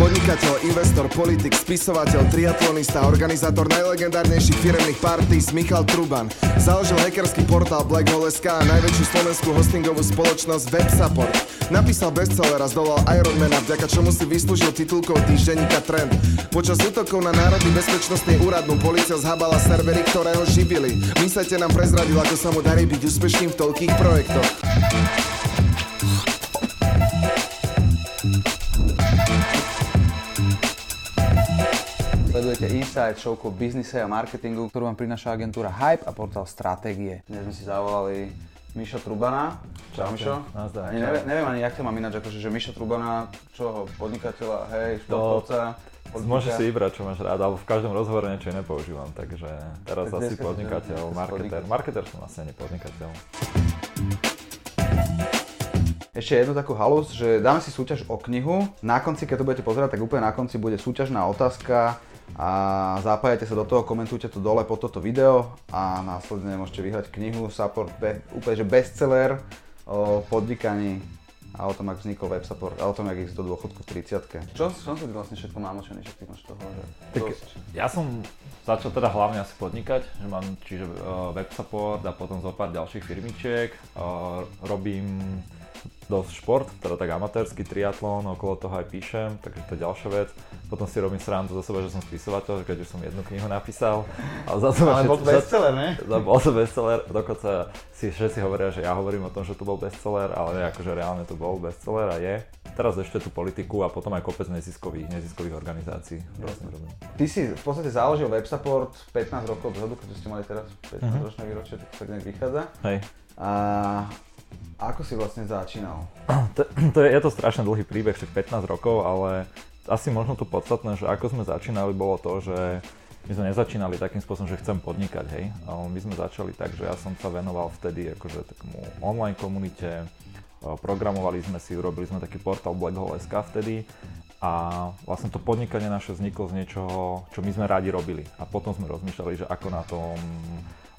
Podnikateľ, investor, politik, spisovateľ, triatlonista, organizátor najlegendárnejších firemných partís Michal Truban. Založil hackerský portál BlackHole.sk a najväčšiu slovenskú hostingovú spoločnosť WebSupport. Napísal bestseller a zdolal Ironmana, vďaka čomu si vyslúžil titulkou týždenníka Trend. Počas útokov na Národný bezpečnostný úrad mu policia zhabala servery, ktoré ho živili. Myslete nám prezradil, ako sa mu darí byť úspešným v toľkých projektoch. Sledujete Inside, showku o biznise a marketingu, ktorú vám prináša agentúra Hype a portál Stratégie. Dnes sme si zavolali Mišo Trubana. Čau Mišo. Nazdar. Ani neviem, neviem ani, jak to mám ináč, akože, že Mišo Trubana, čo, podnikateľa, hej, športovca. Môžeš si vybrať, čo máš rád, alebo v každom rozhovore niečo iné používam, takže teraz Tak asi podnikateľ, marketer. Marketer som asi ani podnikateľ. Ešte jednu takú halus, že dáme si súťaž o knihu. Na konci, keď to budete pozerať, tak úplne na konci bude súťažná otázka a zapájate sa do toho, komentujte to dole pod toto video a následne môžete vyhrať knihu Support, be, úplne že bestseller o podnikaní a o tom, ako vznikol web support a o tom, jak ísť do dôchodku v 30 Čo, čo si vlastne všetko namočený, že ty máš toho, že Tak dosť. ja som začal teda hlavne asi podnikať, že mám čiže uh, web support a potom zo pár ďalších firmičiek. Uh, robím dosť šport, teda tak amatérsky triatlon, okolo toho aj píšem, takže to je ďalšia vec. Potom si robím srandu zo seba, že som spisovateľ, keďže som jednu knihu napísal. Ale, za to Ale bol to všetci- bestseller, ne? za- Bol to bestseller, dokonca si všetci hovoria, že ja hovorím o tom, že to bol bestseller, ale nie, akože reálne to bol bestseller a je. Teraz ešte tú politiku a potom aj kopec neziskových, neziskových organizácií. Ty si v podstate založil WebSupport 15 rokov dozadu, keďže ste mali teraz 15 Mhm. ročné výročie, tak to tak nejak vychádza. Hej. A ako si vlastne začínal? To, to je, je to strašne dlhý príbeh, však 15 rokov, ale asi možno to podstatné, že ako sme začínali, bolo to, že my sme nezačínali takým spôsobom, že chcem podnikať, hej. My sme začali tak, že ja som sa venoval vtedy akože takému online komunite, programovali sme si, urobili sme taký portál BlackHole.sk vtedy a vlastne to podnikanie naše vzniklo z niečoho, čo my sme radi robili. A potom sme rozmýšľali, že ako na tom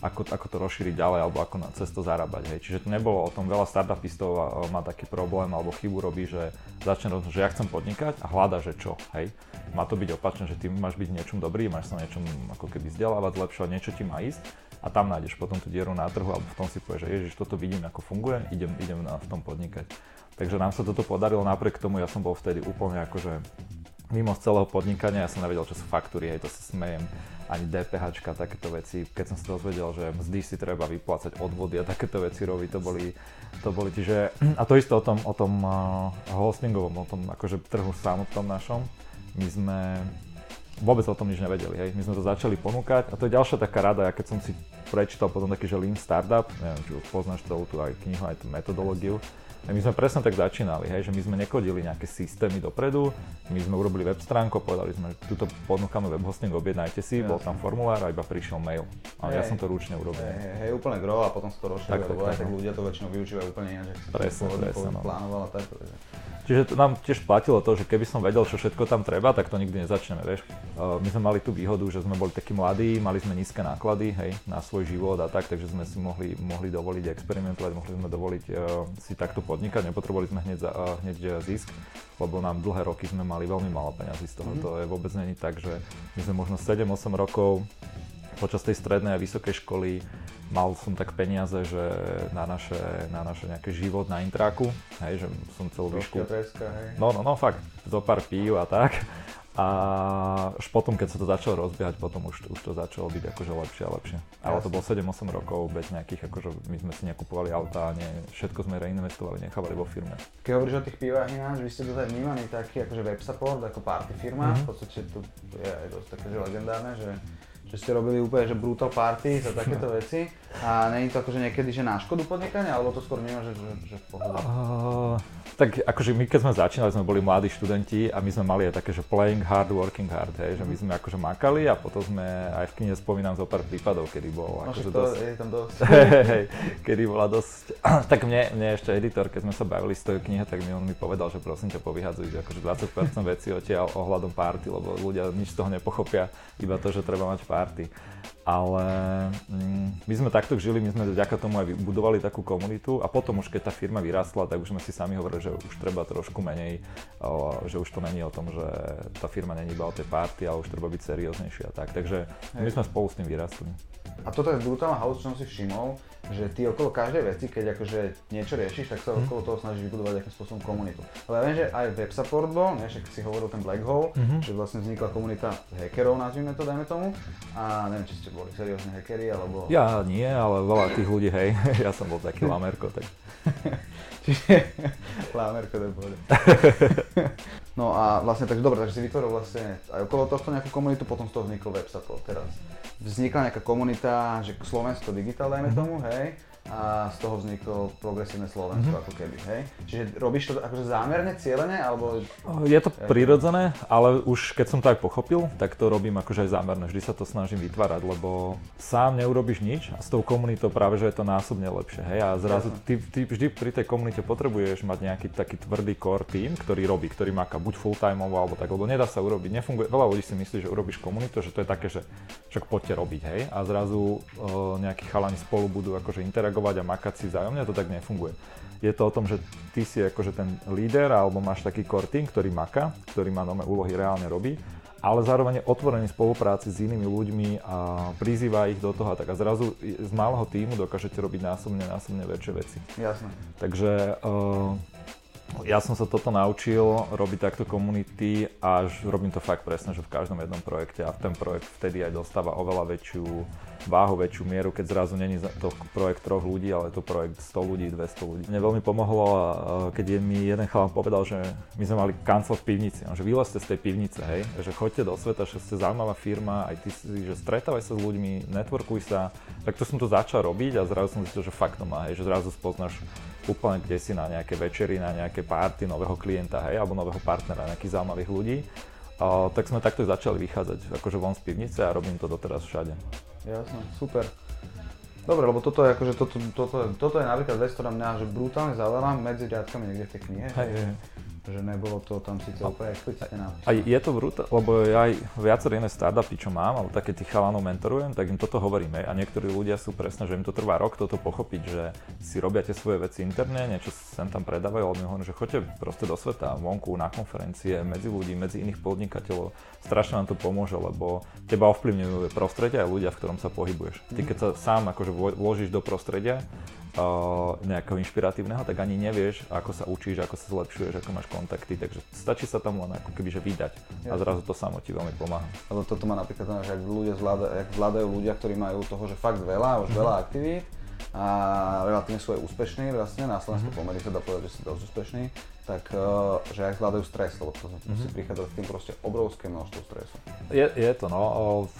ako, ako to rozšíriť ďalej alebo ako na cesto zarábať. Hej. Čiže to nebolo o tom, veľa startupistov má taký problém alebo chybu robí, že začne rozmýšľať, že ja chcem podnikať a hľada, že čo. Hej. Má to byť opačne, že ty máš byť niečom dobrý, máš sa niečom ako keby vzdelávať, zlepšovať, niečo ti má ísť a tam nájdeš potom tú dieru na trhu alebo v tom si povieš, že ježiš, toto vidím, ako funguje, idem, idem na, v tom podnikať. Takže nám sa toto podarilo, napriek tomu ja som bol vtedy úplne akože mimo z celého podnikania, ja som nevedel, čo sú faktúry, hej, to sa smejem, ani DPH, takéto veci. Keď som sa dozvedel, že mzdy si treba vyplácať odvody a takéto veci robiť, to boli, to boli čiže, a to isté o tom, o tom uh, hostingovom, o tom akože trhu samotnom našom. My sme vôbec o tom nič nevedeli, hej. My sme to začali ponúkať a to je ďalšia taká rada, ja keď som si prečítal potom taký, že Lean Startup, neviem, či už poznáš celú tú aj knihu, aj tú metodológiu, a my sme presne tak začínali, hej, že my sme nekodili nejaké systémy dopredu, my sme urobili web stránku, povedali sme, že túto ponúkame web hosting, objednajte si, bol tam formulár a iba prišiel mail. A ja Hej. som to ručne urobil. Hej, hej, hej, úplne gro a potom sa to rozšíruje, Tak, tak, tak, tak no. ľudia to väčšinou využívajú úplne ináč, ako si to presne, no. plánoval a tak. takže- Čiže to nám tiež platilo to, že keby som vedel, čo všetko tam treba, tak to nikdy nezačneme, vieš. My sme mali tú výhodu, že sme boli takí mladí, mali sme nízke náklady, hej, na svoj život a tak, takže sme si mohli, mohli dovoliť experimentovať, mohli sme dovoliť uh, si takto podnikať, nepotrebovali sme hneď, za, uh, hneď uh, zisk, lebo nám dlhé roky sme mali veľmi málo peňazí z toho. To je vôbec není tak, že my sme možno 7-8 rokov počas tej strednej a vysokej školy mal som tak peniaze, že na naše, na naše nejaký život na intraku, hej, že som celú výšku... No, no, no, fakt, zo pár pív a tak. A až potom, keď sa to začalo rozbiehať, potom už, už to začalo byť akože lepšie a lepšie. Ale to bolo 7-8 rokov bez nejakých, akože my sme si nekupovali auta, nie, všetko sme reinvestovali, nechávali vo firme. Keď hovoríš o tých pivách ináč, vy ste dosť vnímaní taký akože web support, ako party firma, v podstate to je dosť také že legendárne, že že ste robili úplne že brutal party a takéto veci a není to akože niekedy že na škodu podnikania, alebo to skôr vnímaš, že, že, že v pohode? Uh, tak akože my keď sme začínali, sme boli mladí študenti a my sme mali aj také, že playing hard, working hard, hej, že my sme akože makali a potom sme aj v knihe spomínam zo pár prípadov, kedy bolo No akože to dosť... je tam dosť. Hej, hej, kedy bola dosť... tak mne, mne ešte editor, keď sme sa bavili z tej knihy, tak mi on mi povedal, že prosím ťa povyhadzuj akože 20% vecí odtiaľ ohľadom party, lebo ľudia nič z toho nepochopia, iba to, že treba mať party party. Ale mm, my sme takto žili, my sme vďaka tomu aj budovali takú komunitu a potom už keď tá firma vyrastla, tak už sme si sami hovorili, že už treba trošku menej, že už to není o tom, že tá firma není iba o tej party, ale už treba byť serióznejšia a tak. Takže my sme spolu s tým vyrastli. A toto je brutálna halus, čo som si všimol, že ty okolo každej veci, keď akože niečo riešiš, tak sa mm. okolo toho snažíš vybudovať akým spôsobom komunitu. Ale ja viem, že aj web support bol, ne, však si hovoril ten Black Hole, mm-hmm. že vlastne vznikla komunita hackerov, nazvime to, dajme tomu. A neviem, či ste boli seriózne hackeri, alebo... Ja nie, ale veľa tých ľudí, hej, ja som bol taký lamerko, tak... Čiže lamerko to bude. No a vlastne, takže dobre, takže si vytvoril vlastne aj okolo tohto nejakú komunitu, potom z toho vznikol web support teraz. Vznikla nejaká komunita, že Slovensko Digital, dajme mhm. tomu, hej, a z toho vzniklo progresívne Slovensko mm-hmm. ako keby, hej? Čiže robíš to akože zámerne, cieľene, alebo... Je to prirodzené, ale už keď som to tak pochopil, tak to robím akože aj zámerne, vždy sa to snažím vytvárať, lebo sám neurobiš nič a s tou komunitou práve, že je to násobne lepšie, hej? A zrazu ty, ty vždy pri tej komunite potrebuješ mať nejaký taký tvrdý core team, ktorý robí, ktorý máka buď full time alebo tak, lebo nedá sa urobiť, nefunguje, veľa ľudí si myslí, že urobíš komunitu, že to je také, že však poďte robiť, hej? A zrazu uh, nejakí chalani spolu budú akože interagovať reagovať a makať si vzájomne, to tak nefunguje. Je to o tom, že ty si akože ten líder alebo máš taký core team, ktorý maka, ktorý má nové úlohy reálne robí, ale zároveň je otvorený spolupráci s inými ľuďmi a prizýva ich do toho a tak. A zrazu z malého týmu dokážete robiť násobne, násobne väčšie veci. Jasné. Takže uh, ja som sa toto naučil robiť takto komunity a robím to fakt presne, že v každom jednom projekte a ten projekt vtedy aj dostáva oveľa väčšiu váhu, väčšiu mieru, keď zrazu není to projekt troch ľudí, ale je to projekt 100 ľudí, 200 ľudí. Mne veľmi pomohlo, keď mi jeden chalán povedal, že my sme mali kancel v pivnici, že vylezte z tej pivnice, hej, že choďte do sveta, že ste zaujímavá firma, aj ty si, že stretávaj sa s ľuďmi, networkuj sa, tak to som to začal robiť a zrazu som zistil, že fakt to má, hej, že zrazu spoznáš úplne kde si na nejaké večery, na nejaké párty nového klienta, hej, alebo nového partnera, nejakých zaujímavých ľudí. Uh, tak sme takto začali vychádzať akože von z pivnice a robím to doteraz všade. Jasné, super. Dobre, lebo toto je, akože, toto, toto, toto je napríklad vec, ktorá mňa že brutálne zaujala medzi riadkami niekde v tej knihe. Hej, hej že nebolo to tam síce úplne explicitne napísané. A je to brutál, lebo ja aj viaceré iné startupy, čo mám, alebo také tých chalanov mentorujem, tak im toto hovoríme. A niektorí ľudia sú presne, že im to trvá rok toto pochopiť, že si robia tie svoje veci interne, niečo sem tam predávajú, ale mi hovorím, že choďte proste do sveta, vonku, na konferencie, medzi ľudí, medzi iných podnikateľov. Strašne nám to pomôže, lebo teba ovplyvňujú prostredie a ľudia, v ktorom sa pohybuješ. Ty keď sa sám akože vložíš do prostredia, nejakého inšpiratívneho, tak ani nevieš, ako sa učíš, ako sa zlepšuješ, ako máš kontakty, takže stačí sa tam len ako keby že vydať a zrazu to samo ti veľmi pomáha. Lebo toto má napríklad, že ak ľudia zvládajú, ak vládajú ľudia, ktorí majú toho, že fakt veľa, už mm-hmm. veľa aktivít, a relatívne sú aj úspešní vlastne, na Slovensku mm-hmm. pomery sa dá povedať, že sú dosť úspešní, tak uh, že aj zvládajú stres, lebo to mm-hmm. musí prichádzať s tým proste obrovské množstvo stresu. Je, je to no,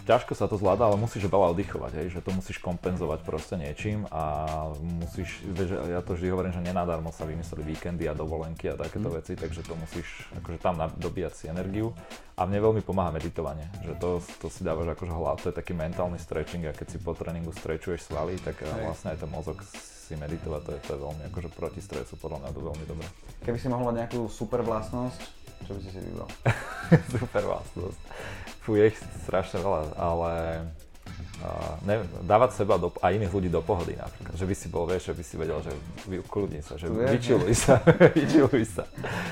ťažko sa to zvláda, ale musíš veľa oddychovať, hej, že to musíš kompenzovať proste niečím a musíš, vieš, ja to vždy hovorím, že nenadarmo sa vymysleli víkendy a dovolenky a takéto mm. veci, takže to musíš akože tam dobíjať si energiu a mne veľmi pomáha meditovanie, že to, to si dávaš akože hlav, to je taký mentálny stretching a keď si po tréningu strečuješ svaly, tak eh, hej. vlastne aj ten mozog si meditovať, to je, to je veľmi akože proti stresu, podľa mňa to veľmi dobré. Keby si mohol mať nejakú super vlastnosť, čo by si si vybral? super vlastnosť. Fú, je ich strašne veľa, ale ne, dávať seba do, a iných ľudí do pohody napríklad. Že by si bol, vieš, že by si vedel, že ukludni sa, že vyčiluj sa, vyčiluj sa.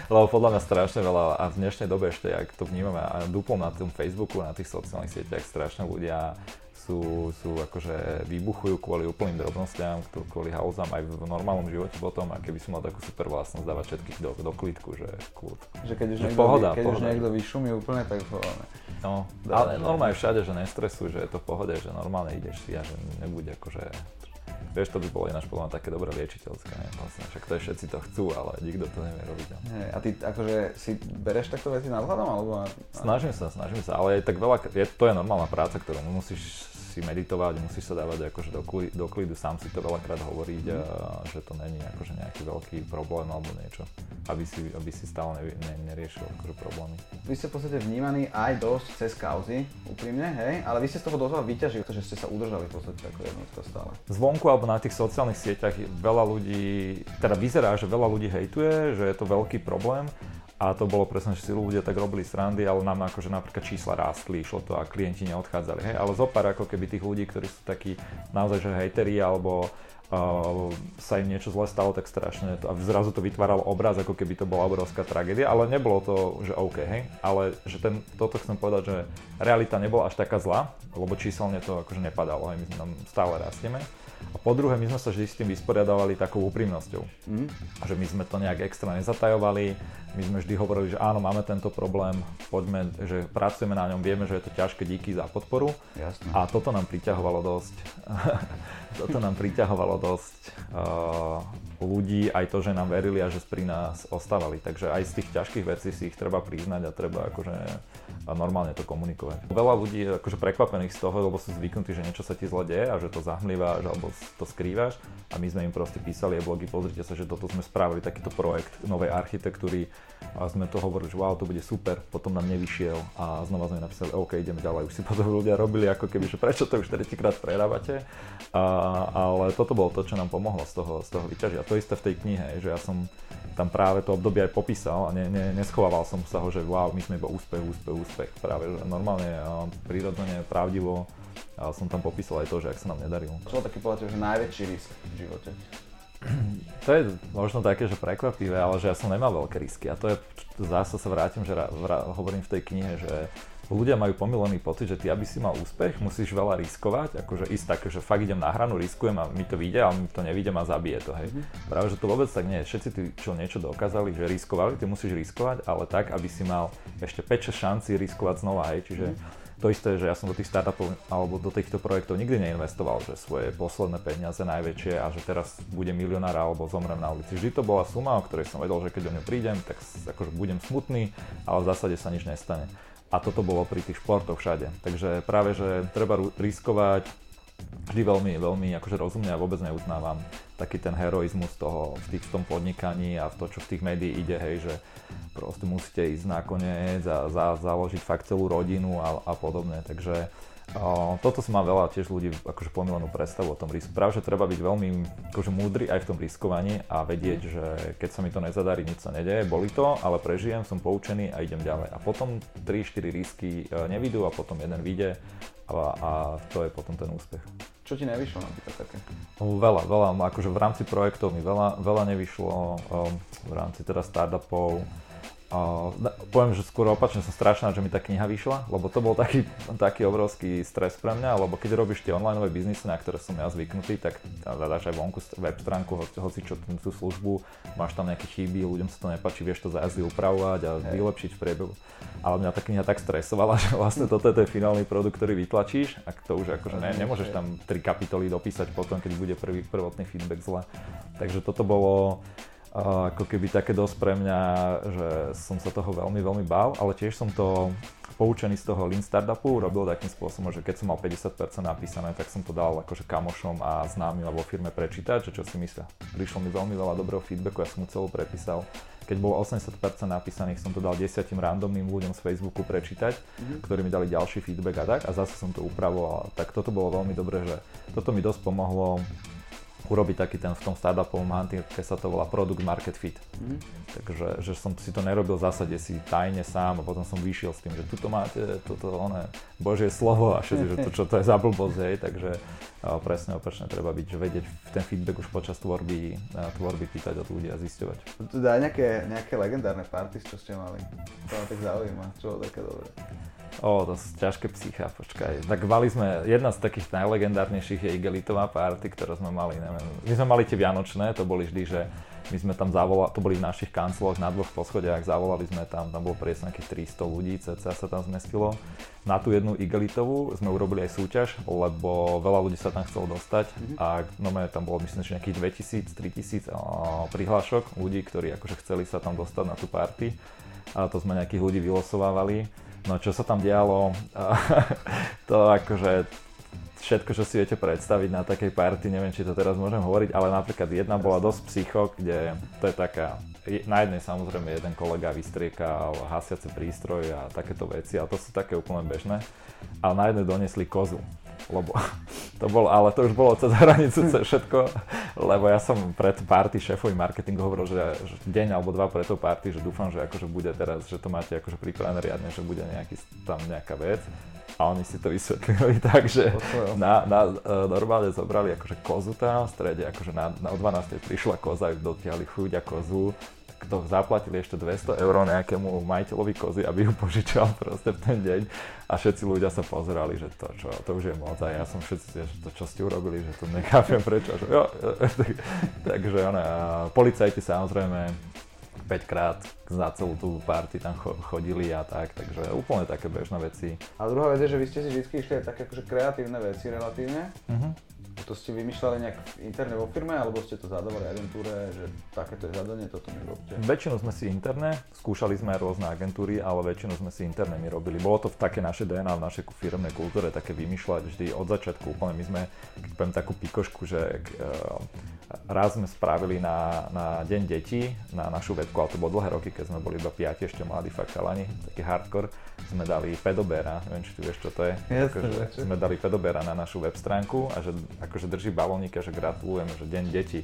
Lebo podľa mňa strašne veľa a v dnešnej dobe ešte, ak to vnímame a dúpom na tom Facebooku, na tých sociálnych sieťach, strašne ľudia sú, sú akože vybuchujú kvôli úplným drobnostiam, kvôli hauzám aj v normálnom živote potom a keby som mal takú super vlastnosť dávať všetkých do, do klidku, že kľud. Že keď už, že niekto, pohoda, keď pohoda. už niekto vyšumí úplne, tak ho... No, ale normálne všade, že nestresuj, že je to v pohode, že normálne ideš si a že nebuď akože Vieš, to by bolo ináč podľa také dobré liečiteľské, ne? Vlastne, však to je všetci to chcú, ale nikto to nevie robiť. Ne? Hey, a ty akože si bereš takto veci nadhľadom, alebo... Snažím sa, snažím sa, ale je tak veľa, je, to je normálna práca, ktorú musíš si meditovať, musíš sa dávať akože do, kli, do klidu, sám si to veľakrát hovoriť, mm. a, že to není akože nejaký veľký problém alebo niečo, aby si, aby si stále ne, ne, neriešil akože problémy. Vy ste v podstate vnímaní aj dosť cez kauzy, úprimne, hej, ale vy ste z toho dosť vyťažili, že ste sa udržali v podstate ako jednotka stále. Zvonku alebo na tých sociálnych sieťach veľa ľudí, teda vyzerá, že veľa ľudí hejtuje, že je to veľký problém, A to bolo presne, že si ľudia tak robili srandy, ale nám akože napríklad čísla rástli, išlo to a klienti neodchádzali. Hej? Ale zopár ako keby tých ľudí, ktorí sú takí naozaj že hejteri alebo sa im niečo zle stalo, tak strašne to, a zrazu to vytváralo obraz, ako keby to bola obrovská tragédia, ale nebolo to, že OK, hej, ale že ten, toto chcem povedať, že realita nebola až taká zlá, lebo číselne to akože nepadalo, hej, my sme tam stále rastieme. A po druhé, my sme sa vždy s tým vysporiadavali takou úprimnosťou. Mm. Že my sme to nejak extra nezatajovali, my sme vždy hovorili, že áno, máme tento problém, poďme, že pracujeme na ňom, vieme, že je to ťažké, díky za podporu. Jasne. A toto nám priťahovalo dosť, toto nám priťahovalo dosť uh, ľudí, aj to, že nám verili a že pri nás ostávali. Takže aj z tých ťažkých vecí si ich treba priznať a treba akože normálne to komunikovať. Veľa ľudí je akože prekvapených z toho, lebo sú zvyknutí, že niečo sa ti zle deje a že to zahmlieváš alebo to skrývaš. A my sme im proste písali aj blogy, pozrite sa, že toto sme spravili, takýto projekt novej architektúry a sme to hovorili, že wow, to bude super, potom nám nevyšiel a znova sme napísali, OK, ideme ďalej. Už si potom ľudia robili ako keby, že prečo to už tretíkrát prerábate. A, ale toto bolo to, čo nám pomohlo z toho, z toho vyťažiť. A to isté v tej knihe, že ja som tam práve to obdobie aj popísal a ne, ne, neschovával som sa ho, že wow, my sme iba úspech, úspech, úspech. Práve, že normálne, prirodzene, pravdivo a som tam popísal aj to, že ak sa nám nedarilo. Čo bol taký povedať, že najväčší risk v živote? To je možno také, že prekvapivé, ale že ja som nemal veľké risky a to je, zase sa vrátim, že vra, hovorím v tej knihe, že ľudia majú pomilený pocit, že ty, aby si mal úspech, musíš veľa riskovať, akože ísť tak, že fakt idem na hranu, riskujem a mi to vyjde, ale mi to nevíde a zabije to, hej. Mm-hmm. Práve, že to vôbec tak nie je. Všetci tí, čo niečo dokázali, že riskovali, ty musíš riskovať, ale tak, aby si mal ešte 5-6 šanci riskovať znova, hej. Čiže mm-hmm to isté, že ja som do tých startupov alebo do týchto projektov nikdy neinvestoval, že svoje posledné peniaze najväčšie a že teraz budem milionár alebo zomrem na ulici. Vždy to bola suma, o ktorej som vedel, že keď o ňu prídem, tak akože budem smutný, ale v zásade sa nič nestane a toto bolo pri tých športoch všade. Takže práve, že treba riskovať vždy veľmi, veľmi akože rozumne a vôbec neuznávam taký ten heroizmus toho v, tých, v tom podnikaní a v to, čo v tých médií ide, hej, že proste musíte ísť nakoniec a za, založiť fakt celú rodinu a, a podobne. Takže O, toto si má veľa tiež ľudí akože pomilenú predstavu o tom risku. Práve, že treba byť veľmi akože múdry aj v tom riskovaní a vedieť, že keď sa mi to nezadarí, nič sa nedeje, boli to, ale prežijem, som poučený a idem ďalej. A potom 3-4 risky e, nevidú a potom jeden vyjde a, a to je potom ten úspech. Čo ti nevyšlo napríklad také? Veľa, veľa, akože v rámci projektov mi veľa, veľa nevyšlo, um, v rámci teda startupov, Poviem, že skôr opačne som strašná, že mi tá kniha vyšla, lebo to bol taký, taký obrovský stres pre mňa, lebo keď robíš tie online biznisy, na ktoré som ja zvyknutý, tak zadáš aj vonku web stránku, hoci, hoci čo tú službu, máš tam nejaké chyby, ľuďom sa to nepáči, vieš to za jazdy upravovať a hey. vylepšiť v priebehu. Ale mňa tá kniha tak stresovala, že vlastne toto je ten finálny produkt, ktorý vytlačíš a to už akože ne, nemôžeš tam tri kapitoly dopísať potom, keď bude prvý prvotný feedback zle. Takže toto bolo ako keby také dosť pre mňa, že som sa toho veľmi, veľmi bál, ale tiež som to poučený z toho Lean Startupu robil takým spôsobom, že keď som mal 50% napísané, tak som to dal akože kamošom a známym vo firme prečítať, že čo si myslia. Prišlo mi veľmi veľa dobrého feedbacku, ja som mu celú prepísal. Keď bolo 80% napísaných, som to dal desiatim randomným ľuďom z Facebooku prečítať, mm-hmm. ktorí mi dali ďalší feedback a tak a zase som to upravoval. Tak toto bolo veľmi dobré, že toto mi dosť pomohlo urobiť taký ten v tom startupovom keď sa to volá product market fit. Mm. Takže že som si to nerobil v zásade si tajne sám a potom som vyšiel s tým, že tuto máte toto oné božie slovo a všetci, že to čo to je za blbosť, hej, takže presne opačne treba byť, že vedieť ten feedback už počas tvorby, tvorby pýtať od ľudí a zisťovať. Dá nejaké, nejaké legendárne party, čo ste mali? To ma tak zaujíma, čo bolo také dobré. O, to sú ťažké psycha, počkaj. Tak mali sme, jedna z takých najlegendárnejších je Igelitová party, ktorú sme mali, neviem. My sme mali tie Vianočné, to boli vždy, že my sme tam zavolali, to boli v našich kancloch na dvoch poschodiach, zavolali sme tam, tam bolo presne nejakých 300 ľudí, cca sa tam zmestilo. Na tú jednu Igelitovú sme urobili aj súťaž, lebo veľa ľudí sa tam chcelo dostať a no tam bolo myslím, že nejakých 2000, 3000 prihlášok ľudí, ktorí akože chceli sa tam dostať na tú party a to sme nejakých ľudí vylosovávali No čo sa tam dialo, to akože všetko, čo si viete predstaviť na takej party, neviem, či to teraz môžem hovoriť, ale napríklad jedna bola dosť psycho, kde to je taká na jednej samozrejme jeden kolega vystriekal hasiace prístroj a takéto veci a to sú také úplne bežné. Ale na jednej donesli kozu lebo to bolo, ale to už bolo cez hranicu, cez všetko, lebo ja som pred party šéfovi marketingu hovoril, že, že deň alebo dva pred tou party, že dúfam, že akože bude teraz, že to máte akože pripravené riadne, že bude nejaký, tam nejaká vec. A oni si to vysvetlili tak, že na, na, e, normálne zobrali akože kozu tam v strede, akože na, na, o 12. prišla koza, dotiahli chuť a kozu kto zaplatili ešte 200 eur nejakému majiteľovi kozy, aby ju požičal proste v ten deň a všetci ľudia sa pozerali, že to, čo, to už je moc a ja som všetci, že to čo ste urobili, že to nechápem prečo. Že jo, tak, takže ona, policajti samozrejme 5 krát za celú tú party tam chodili a tak, takže úplne také bežné veci. A druhá vec je, že vy ste si vždy išli aj také akože kreatívne veci relatívne. Uh-huh. To ste vymýšľali nejak interne vo firme, alebo ste to zadávali agentúre, že takéto je zadanie, toto mi robte? Väčšinu sme si interne, skúšali sme rôzne agentúry, ale väčšinu sme si interne my robili. Bolo to v také naše DNA, v našej firmnej kultúre, také vymýšľať vždy od začiatku úplne. My sme, keď poviem takú pikošku, že uh, raz sme spravili na, na Deň detí, na našu webku, ale to bolo dlhé roky, keď sme boli iba piati, ešte mladí fakt chalani, taký hardcore, sme dali pedobera, neviem, či ty vieš, čo to je. Jasne, akože, sme dali pedobera na našu web stránku a že akože drží balónika, že gratulujeme, že deň detí.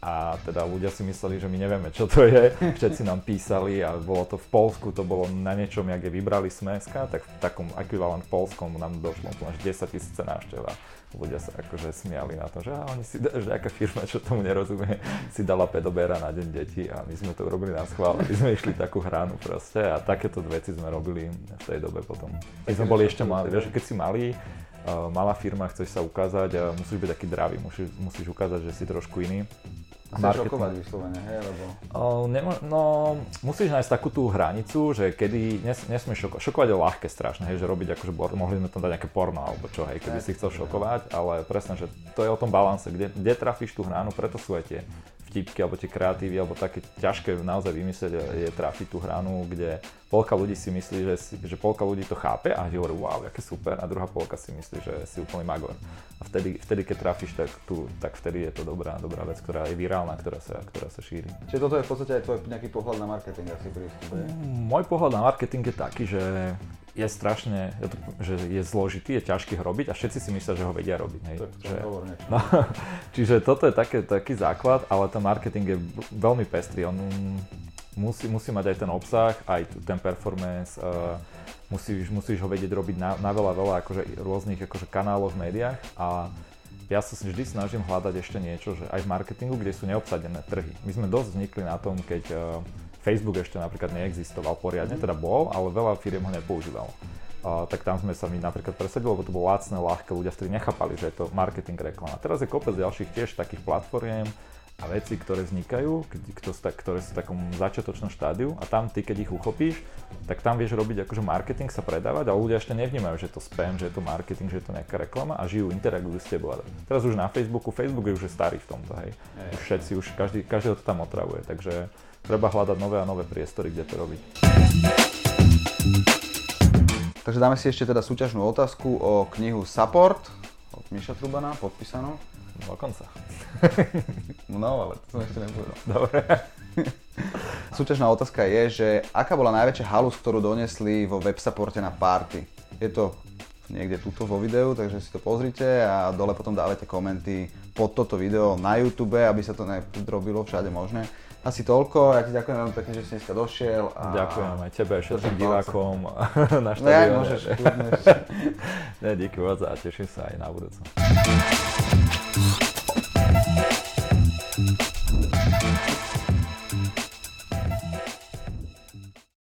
A teda ľudia si mysleli, že my nevieme, čo to je. Všetci nám písali a bolo to v Polsku, to bolo na niečom, jak je vybrali Smeska, tak v takom ekvivalent polskom nám došlo až 10 tisíce návštev ľudia sa akože smiali na to, že a oni si, že aká firma, čo tomu nerozumie, si dala pedobera na deň detí a my sme to urobili na schvál, aby sme išli takú hranu proste a takéto veci sme robili v tej dobe potom. Keď sme boli ešte mali, vieš, keď si mali, uh, malá firma, chceš sa ukázať a musíš byť taký dravý, musíš, musíš ukázať, že si trošku iný Chceš šokovať vyslovene, hej, lebo... Uh, nemo, no, musíš nájsť takú tú hranicu, že kedy nes, nesmieš šokovať. Šokovať je ľahké strašne, hej, že robiť akože, mohli sme tam dať nejaké porno alebo čo, hej, keby si chcel šokovať, ale presne, že to je o tom balanse, kde, kde trafíš tú hranu, preto sú aj tie vtipky alebo tie kreatívy alebo také ťažké naozaj vymyslieť je trafiť tú hranu, kde polka ľudí si myslí, že, si, že polka ľudí to chápe a hovorí wow, aké super a druhá polka si myslí, že si úplný magor. A vtedy, vtedy keď trafíš, tak, tu, tak vtedy je to dobrá, dobrá vec, ktorá je virálna, ktorá sa, ktorá sa šíri. Čiže toto je v podstate aj tvoj nejaký pohľad na marketing asi prístup, Môj pohľad na marketing je taký, že je strašne, že je zložitý, je ťažký ho robiť a všetci si myslia, že ho vedia robiť. Hej. Tak, že, no, čiže toto je také, taký základ, ale ten marketing je veľmi pestrý. On musí, musí mať aj ten obsah, aj ten performance, uh, musíš, musíš ho vedieť robiť na, na veľa, veľa akože rôznych akože kanáloch v médiách a ja sa vždy snažím hľadať ešte niečo, že aj v marketingu, kde sú neobsadené trhy. My sme dosť vznikli na tom, keď uh, Facebook ešte napríklad neexistoval poriadne, teda bol, ale veľa firiem ho nepoužívalo. Uh, tak tam sme sa mi napríklad presadili, lebo to bolo lacné, ľahké, ľudia vtedy nechápali, že je to marketing reklama. Teraz je kopec ďalších tiež takých platformiem a veci, ktoré vznikajú, ktoré sú v takom začiatočnom štádiu a tam ty, keď ich uchopíš, tak tam vieš robiť akože marketing, sa predávať, ale ľudia ešte nevnímajú, že je to spam, že je to marketing, že je to nejaká reklama a žijú, interagujú s tebou. Teraz už na Facebooku, Facebook je už starý v tomto, hej. Už všetci, už každý, každý to tam otravuje, takže treba hľadať nové a nové priestory, kde to robiť. Takže dáme si ešte teda súťažnú otázku o knihu Support od Miša Trubana, podpísanú. Dokonca. no, ale to som ešte nepovedal. Dobre. Súťažná otázka je, že aká bola najväčšia halus, ktorú donesli vo websupporte na party? Je to niekde tuto vo videu, takže si to pozrite a dole potom dávajte komenty pod toto video na YouTube, aby sa to nedrobilo všade možné. Asi toľko, ja ti ďakujem veľmi pekne, že si dneska došiel. A... Ďakujem aj tebe, všetkým divákom na štadióne. No ja môžeš, ne, díky moc a teším sa aj na budúce.